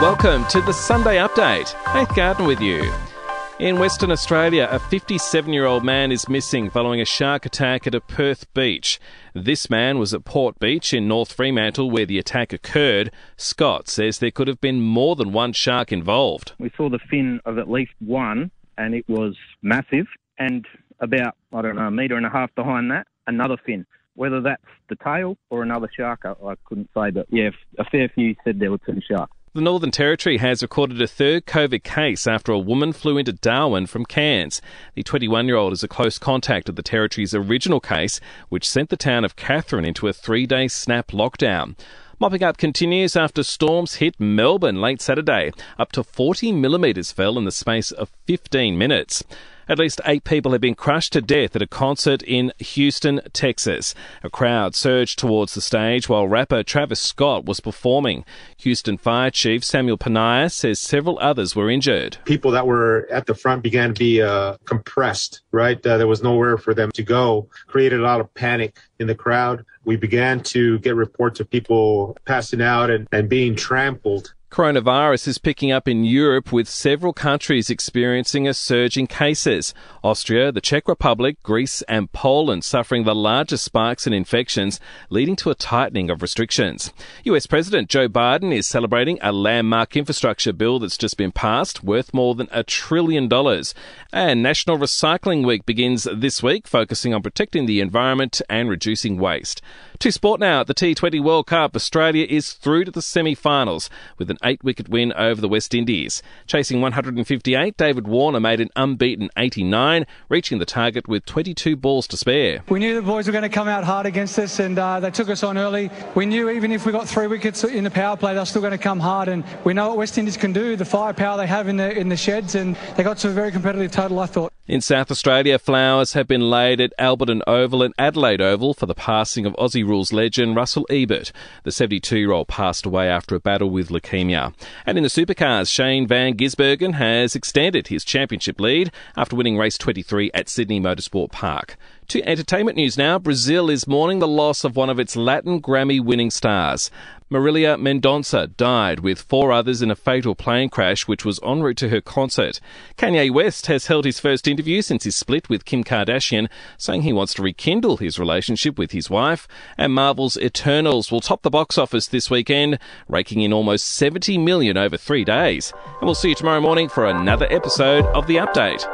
Welcome to the Sunday Update. Faith Garden with you. In Western Australia, a 57 year old man is missing following a shark attack at a Perth beach. This man was at Port Beach in North Fremantle where the attack occurred. Scott says there could have been more than one shark involved. We saw the fin of at least one, and it was massive, and about, I don't know, a metre and a half behind that, another fin. Whether that's the tail or another shark, I, I couldn't say, but yeah, a fair few said there were two sharks. The Northern Territory has recorded a third COVID case after a woman flew into Darwin from Cairns. The 21 year old is a close contact of the Territory's original case, which sent the town of Katherine into a three day snap lockdown. Mopping up continues after storms hit Melbourne late Saturday. Up to 40 millimetres fell in the space of 15 minutes. At least eight people have been crushed to death at a concert in Houston, Texas. A crowd surged towards the stage while rapper Travis Scott was performing. Houston Fire Chief Samuel Peña says several others were injured. People that were at the front began to be uh, compressed, right? Uh, there was nowhere for them to go, created a lot of panic in the crowd. We began to get reports of people passing out and, and being trampled Coronavirus is picking up in Europe with several countries experiencing a surge in cases. Austria, the Czech Republic, Greece, and Poland suffering the largest spikes in infections, leading to a tightening of restrictions. US President Joe Biden is celebrating a landmark infrastructure bill that's just been passed, worth more than a trillion dollars. And National Recycling Week begins this week, focusing on protecting the environment and reducing waste. To sport now at the T20 World Cup, Australia is through to the semi finals with an eight wicket win over the West Indies. Chasing 158, David Warner made an unbeaten 89, reaching the target with 22 balls to spare. We knew the boys were going to come out hard against us and uh, they took us on early. We knew even if we got three wickets in the power play, they're still going to come hard and we know what West Indies can do, the firepower they have in the, in the sheds and they got to a very competitive total, I thought. In South Australia, flowers have been laid at Alberton Oval and Adelaide Oval for the passing of Aussie rules legend Russell Ebert. The 72 year old passed away after a battle with leukemia. And in the supercars, Shane Van Gisbergen has extended his championship lead after winning race 23 at Sydney Motorsport Park. To entertainment news now, Brazil is mourning the loss of one of its Latin Grammy winning stars. Marilia Mendonça died with four others in a fatal plane crash which was en route to her concert. Kanye West has held his first interview since his split with Kim Kardashian, saying he wants to rekindle his relationship with his wife. And Marvel's Eternals will top the box office this weekend, raking in almost 70 million over three days. And we'll see you tomorrow morning for another episode of The Update.